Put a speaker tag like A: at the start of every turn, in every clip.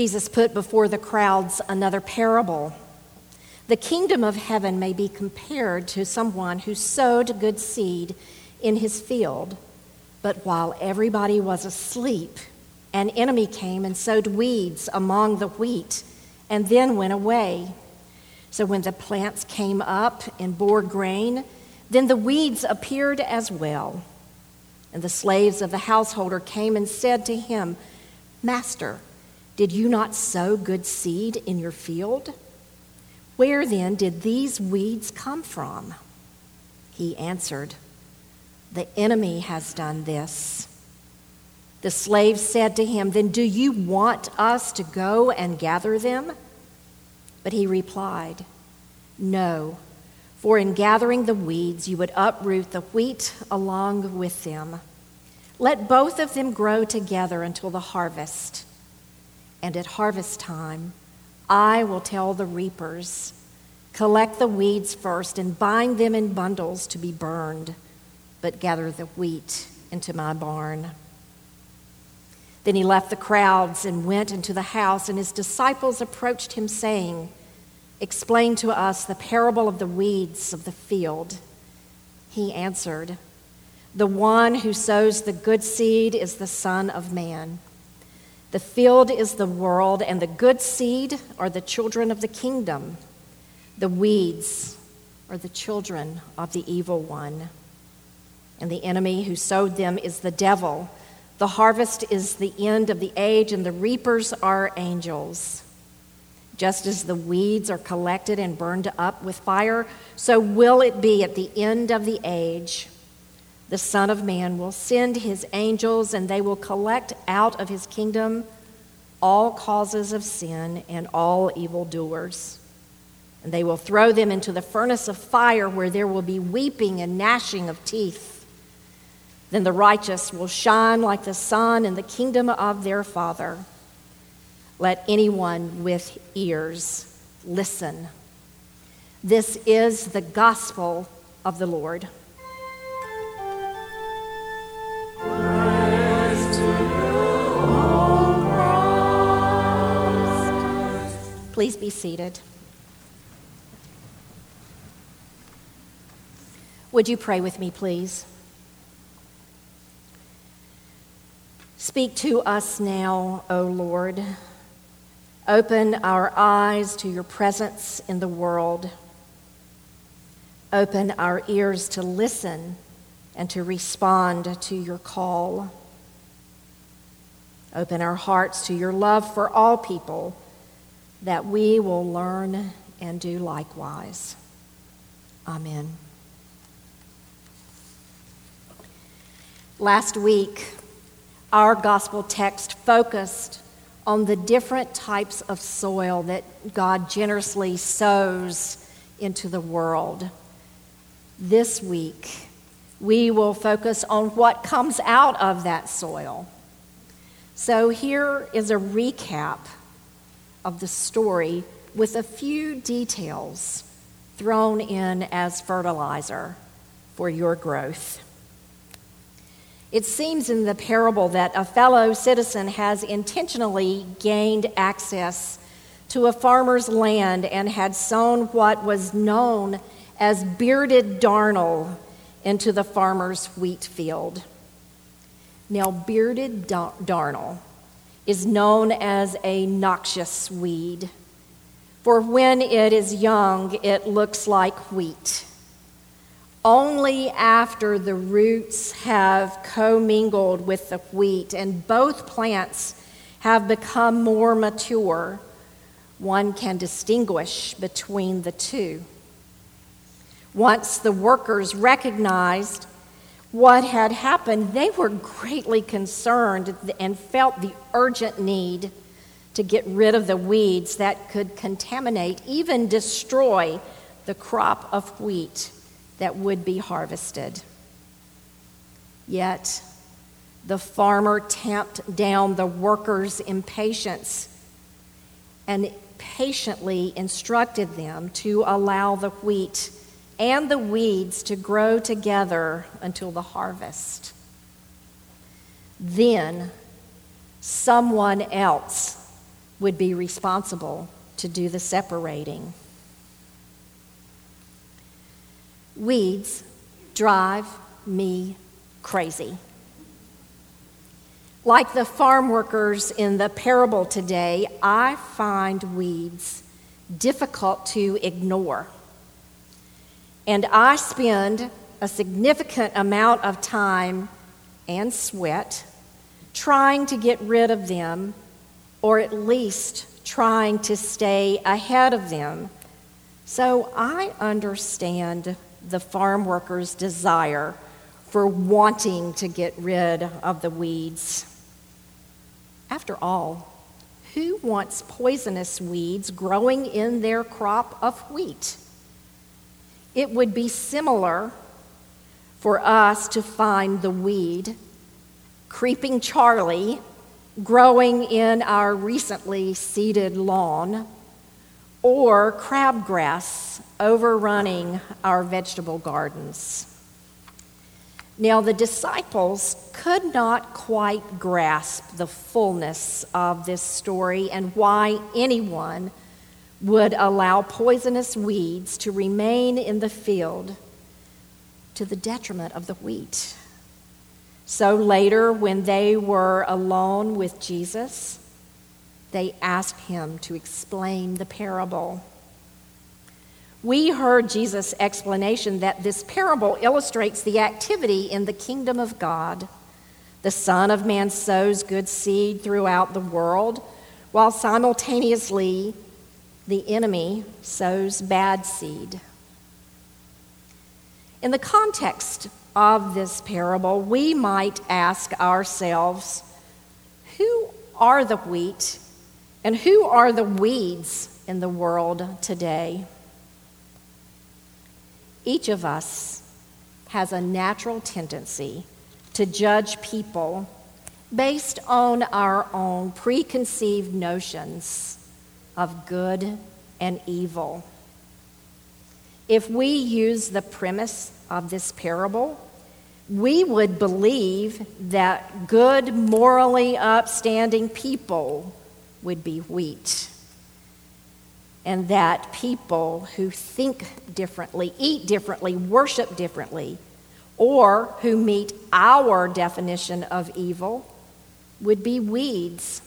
A: Jesus put before the crowds another parable. The kingdom of heaven may be compared to someone who sowed good seed in his field, but while everybody was asleep, an enemy came and sowed weeds among the wheat and then went away. So when the plants came up and bore grain, then the weeds appeared as well. And the slaves of the householder came and said to him, Master, did you not sow good seed in your field? Where then did these weeds come from? He answered, The enemy has done this. The slave said to him, Then do you want us to go and gather them? But he replied, No, for in gathering the weeds you would uproot the wheat along with them. Let both of them grow together until the harvest. And at harvest time, I will tell the reapers, Collect the weeds first and bind them in bundles to be burned, but gather the wheat into my barn. Then he left the crowds and went into the house, and his disciples approached him, saying, Explain to us the parable of the weeds of the field. He answered, The one who sows the good seed is the Son of Man. The field is the world, and the good seed are the children of the kingdom. The weeds are the children of the evil one. And the enemy who sowed them is the devil. The harvest is the end of the age, and the reapers are angels. Just as the weeds are collected and burned up with fire, so will it be at the end of the age. The Son of Man will send his angels, and they will collect out of his kingdom all causes of sin and all evildoers. And they will throw them into the furnace of fire, where there will be weeping and gnashing of teeth. Then the righteous will shine like the sun in the kingdom of their Father. Let anyone with ears listen. This is the gospel of the Lord. Please be seated. Would you pray with me, please? Speak to us now, O Lord. Open our eyes to your presence in the world. Open our ears to listen and to respond to your call. Open our hearts to your love for all people that we will learn and do likewise. Amen. Last week, our gospel text focused on the different types of soil that God generously sows into the world. This week, we will focus on what comes out of that soil. So, here is a recap of the story with a few details thrown in as fertilizer for your growth. It seems in the parable that a fellow citizen has intentionally gained access to a farmer's land and had sown what was known as bearded darnel into the farmer's wheat field. Now, bearded darnel is known as a noxious weed, for when it is young, it looks like wheat. Only after the roots have commingled with the wheat and both plants have become more mature, one can distinguish between the two. Once the workers recognized what had happened, they were greatly concerned and felt the urgent need to get rid of the weeds that could contaminate, even destroy the crop of wheat that would be harvested. Yet, the farmer tamped down the workers' impatience and patiently instructed them to allow the wheat and the weeds to grow together until the harvest. Then someone else would be responsible to do the separating. Weeds drive me crazy. Like the farm workers in the parable today, I find weeds difficult to ignore. And I spend a significant amount of time and sweat trying to get rid of them, or at least trying to stay ahead of them. So I understand the farm workers' desire for wanting to get rid of the weeds. After all, who wants poisonous weeds growing in their crop of wheat? It would be similar for us to find the weed, creeping Charlie, growing in our recently seeded lawn, or crabgrass overrunning our vegetable gardens. Now, the disciples could not quite grasp the fullness of this story and why anyone would allow poisonous weeds to remain in the field to the detriment of the wheat. So later, when they were alone with Jesus, they asked him to explain the parable. We heard Jesus' explanation that this parable illustrates the activity in the kingdom of God. The Son of Man sows good seed throughout the world, while simultaneously the enemy sows bad seed. In the context of this parable, we might ask ourselves who are the wheat and who are the weeds in the world today? Each of us has a natural tendency to judge people based on our own preconceived notions of good and evil. If we use the premise of this parable, we would believe that good, morally upstanding people would be wheat and that people who think differently, eat differently, worship differently, or who meet our definition of evil would be weeds.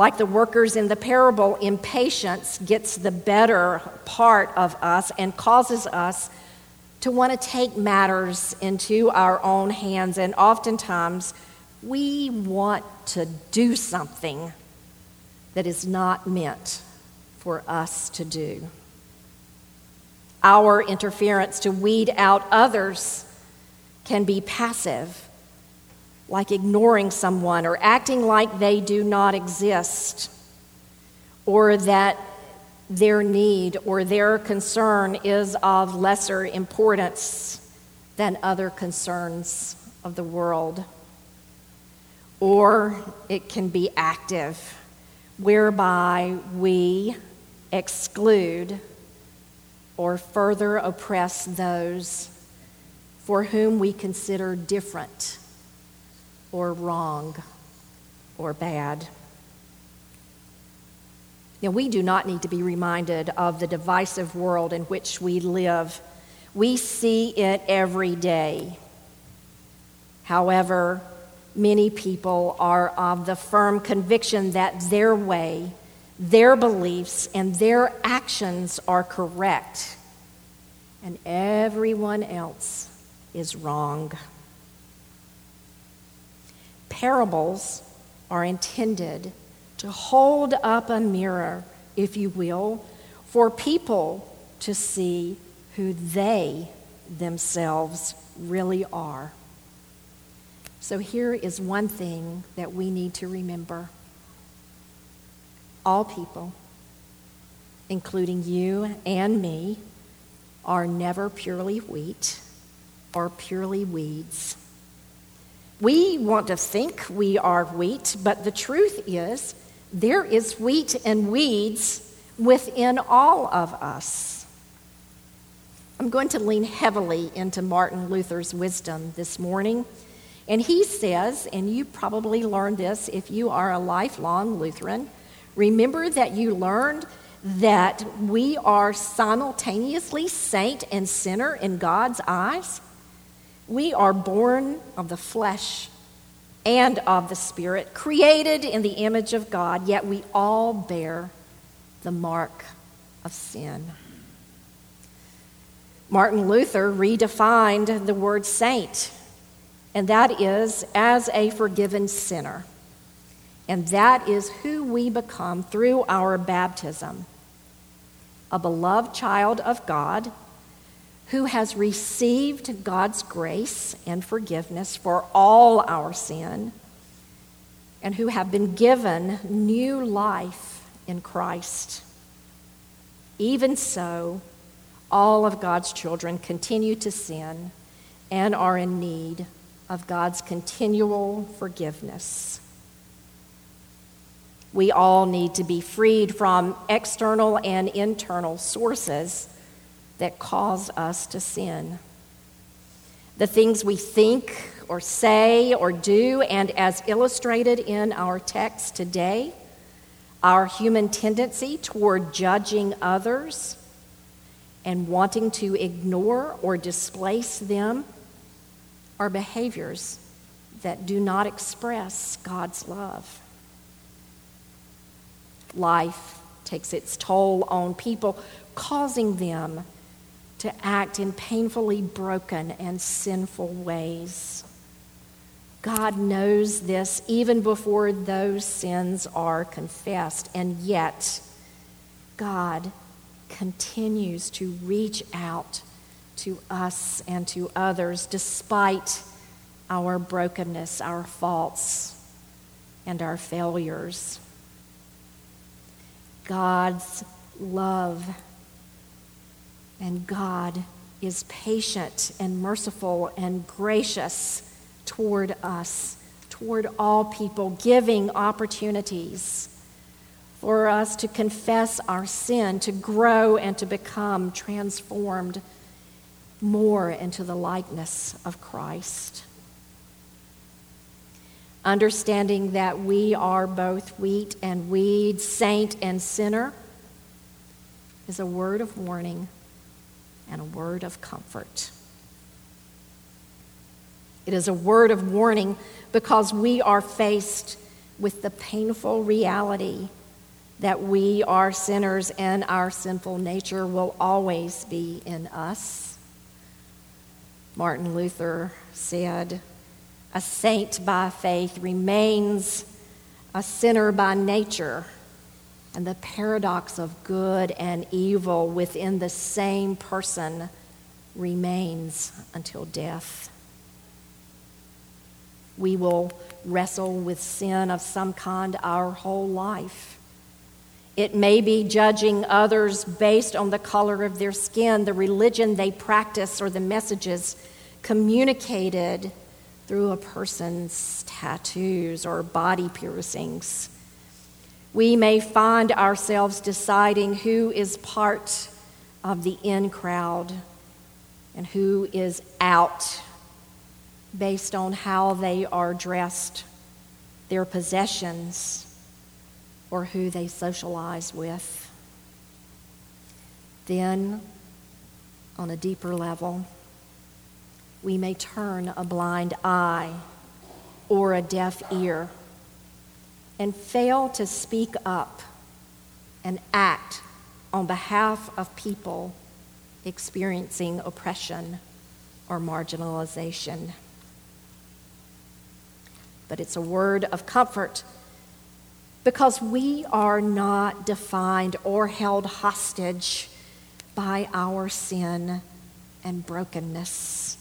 A: Like the workers in the parable, impatience gets the better part of us and causes us to want to take matters into our own hands. And oftentimes, we want to do something that is not meant for us to do. Our interference to weed out others can be passive, like ignoring someone or acting like they do not exist, or that their need or their concern is of lesser importance than other concerns of the world. Or it can be active, whereby we exclude, or further oppress those for whom we consider different or wrong or bad. Now, we do not need to be reminded of the divisive world in which we live. We see it every day. However, many people are of the firm conviction that their way their beliefs and their actions are correct, and everyone else is wrong. Parables are intended to hold up a mirror, if you will, for people to see who they themselves really are. So here is one thing that we need to remember all people, including you and me, are never purely wheat or purely weeds. We want to think we are wheat, but the truth is there is wheat and weeds within all of us. I'm going to lean heavily into Martin Luther's wisdom this morning And he says, and you probably learned this if you are a lifelong Lutheran, remember that you learned that we are simultaneously saint and sinner in God's eyes. We are born of the flesh and of the Spirit, created in the image of God, yet we all bear the mark of sin. Martin Luther redefined the word saint, and that is as a forgiven sinner. And that is who we become through our baptism a beloved child of God who has received God's grace and forgiveness for all our sin and who have been given new life in Christ. Even so, all of God's children continue to sin and are in need of God's continual forgiveness. We all need to be freed from external and internal sources that cause us to sin. The things we think or say or do, and as illustrated in our text today, our human tendency toward judging others and wanting to ignore or displace them are behaviors that do not express God's love. Life takes its toll on people, causing them to act in painfully broken and sinful ways. God knows this even before those sins are confessed, and yet God continues to reach out to us and to others despite our brokenness, our faults, and our failures. God's love and God is patient and merciful and gracious toward us, toward all people, giving opportunities for us to confess our sin, to grow and to become transformed more into the likeness of Christ. Understanding that we are both wheat and weed, saint and sinner, is a word of warning and a word of comfort. It is a word of warning because we are faced with the painful reality that we are sinners and our sinful nature will always be in us. Martin Luther said, A saint by faith remains a sinner by nature and the paradox of good and evil within the same person remains until death. We will wrestle with sin of some kind our whole life. It may be judging others based on the color of their skin, the religion they practice, or the messages communicated through a person's tattoos or body piercings we may find ourselves deciding who is part of the in crowd and who is out based on how they are dressed, their possessions, or who they socialize with. Then, on a deeper level, we may turn a blind eye or a deaf ear and fail to speak up and act on behalf of people experiencing oppression or marginalization. But it's a word of comfort because we are not defined or held hostage by our sin and brokenness.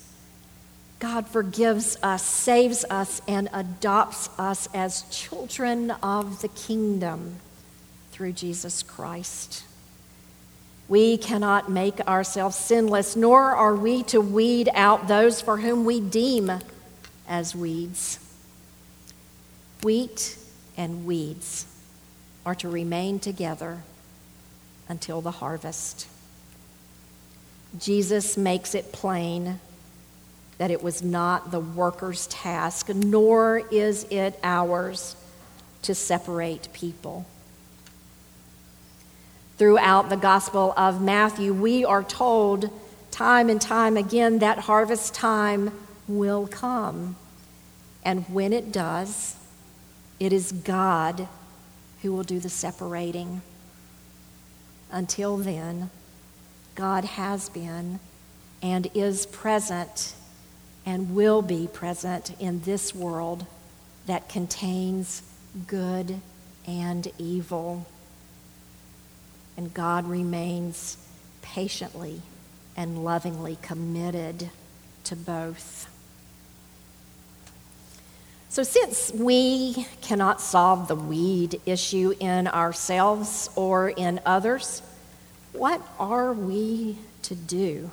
A: God forgives us, saves us, and adopts us as children of the kingdom through Jesus Christ. We cannot make ourselves sinless, nor are we to weed out those for whom we deem as weeds. Wheat and weeds are to remain together until the harvest. Jesus makes it plain that it was not the worker's task, nor is it ours to separate people. Throughout the Gospel of Matthew, we are told time and time again that harvest time will come. And when it does, it is God who will do the separating. Until then, God has been and is present and will be present in this world that contains good and evil. And God remains patiently and lovingly committed to both. So, since we cannot solve the weed issue in ourselves or in others, what are we to do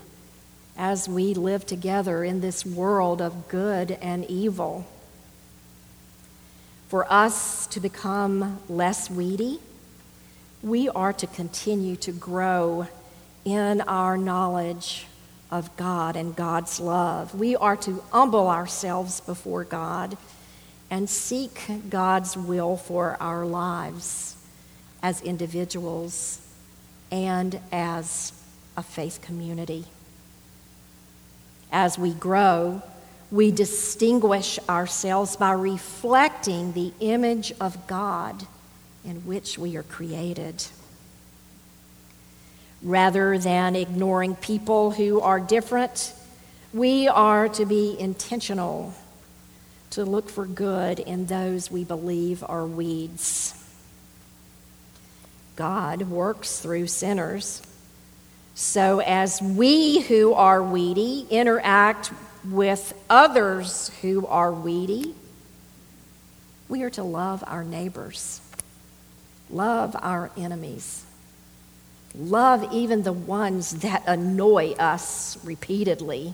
A: as we live together in this world of good and evil? For us to become less weedy, we are to continue to grow in our knowledge of God and God's love. We are to humble ourselves before God and seek God's will for our lives as individuals and as a faith community. As we grow, we distinguish ourselves by reflecting the image of God in which we are created rather than ignoring people who are different. We are to be intentional to look for good in those we believe are weeds. God works through sinners. So, as we who are weedy interact with others who are weedy, we are to love our neighbors, love our enemies Love even the ones that annoy us repeatedly.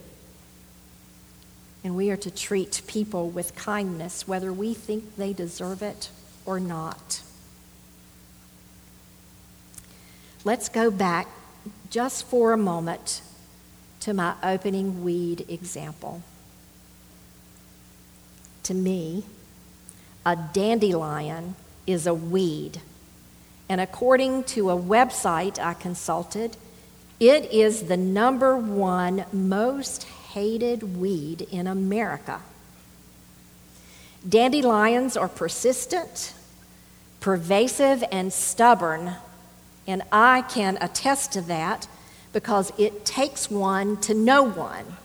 A: And we are to treat people with kindness, whether we think they deserve it or not. Let's go back just for a moment to my opening weed example. To me, a dandelion is a weed and according to a website I consulted, it is the number one most hated weed in America. Dandelions are persistent, pervasive, and stubborn, and I can attest to that because it takes one to know one.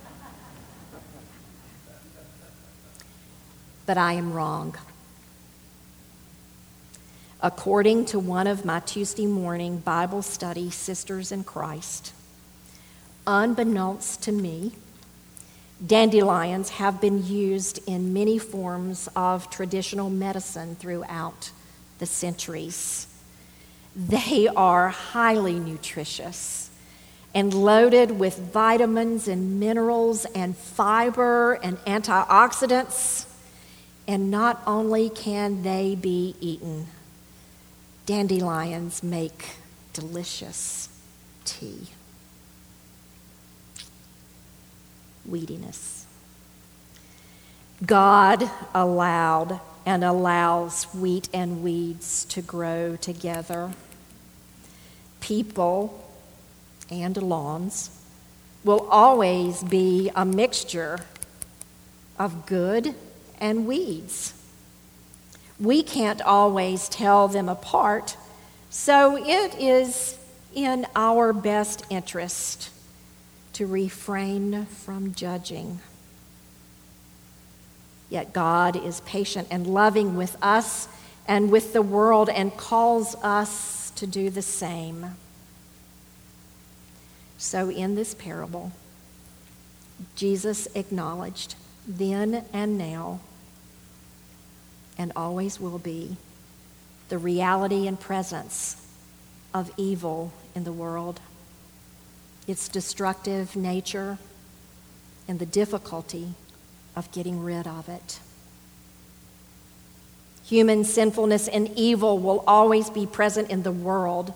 A: But I am wrong according to one of my Tuesday morning Bible study sisters in Christ. Unbeknownst to me, dandelions have been used in many forms of traditional medicine throughout the centuries. They are highly nutritious and loaded with vitamins and minerals and fiber and antioxidants. And not only can they be eaten, Dandelions make delicious tea. Weediness. God allowed and allows wheat and weeds to grow together. People and lawns will always be a mixture of good and weeds. We can't always tell them apart, so it is in our best interest to refrain from judging. Yet God is patient and loving with us and with the world and calls us to do the same. So, in this parable, Jesus acknowledged then and now and always will be the reality and presence of evil in the world, its destructive nature, and the difficulty of getting rid of it. Human sinfulness and evil will always be present in the world,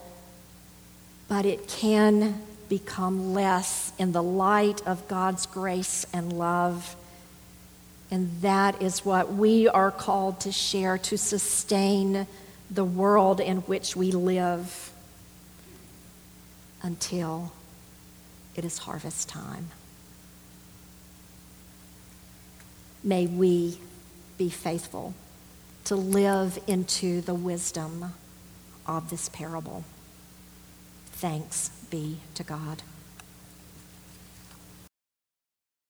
A: but it can become less in the light of God's grace and love. And that is what we are called to share to sustain the world in which we live until it is harvest time. May we be faithful to live into the wisdom of this parable. Thanks be to God.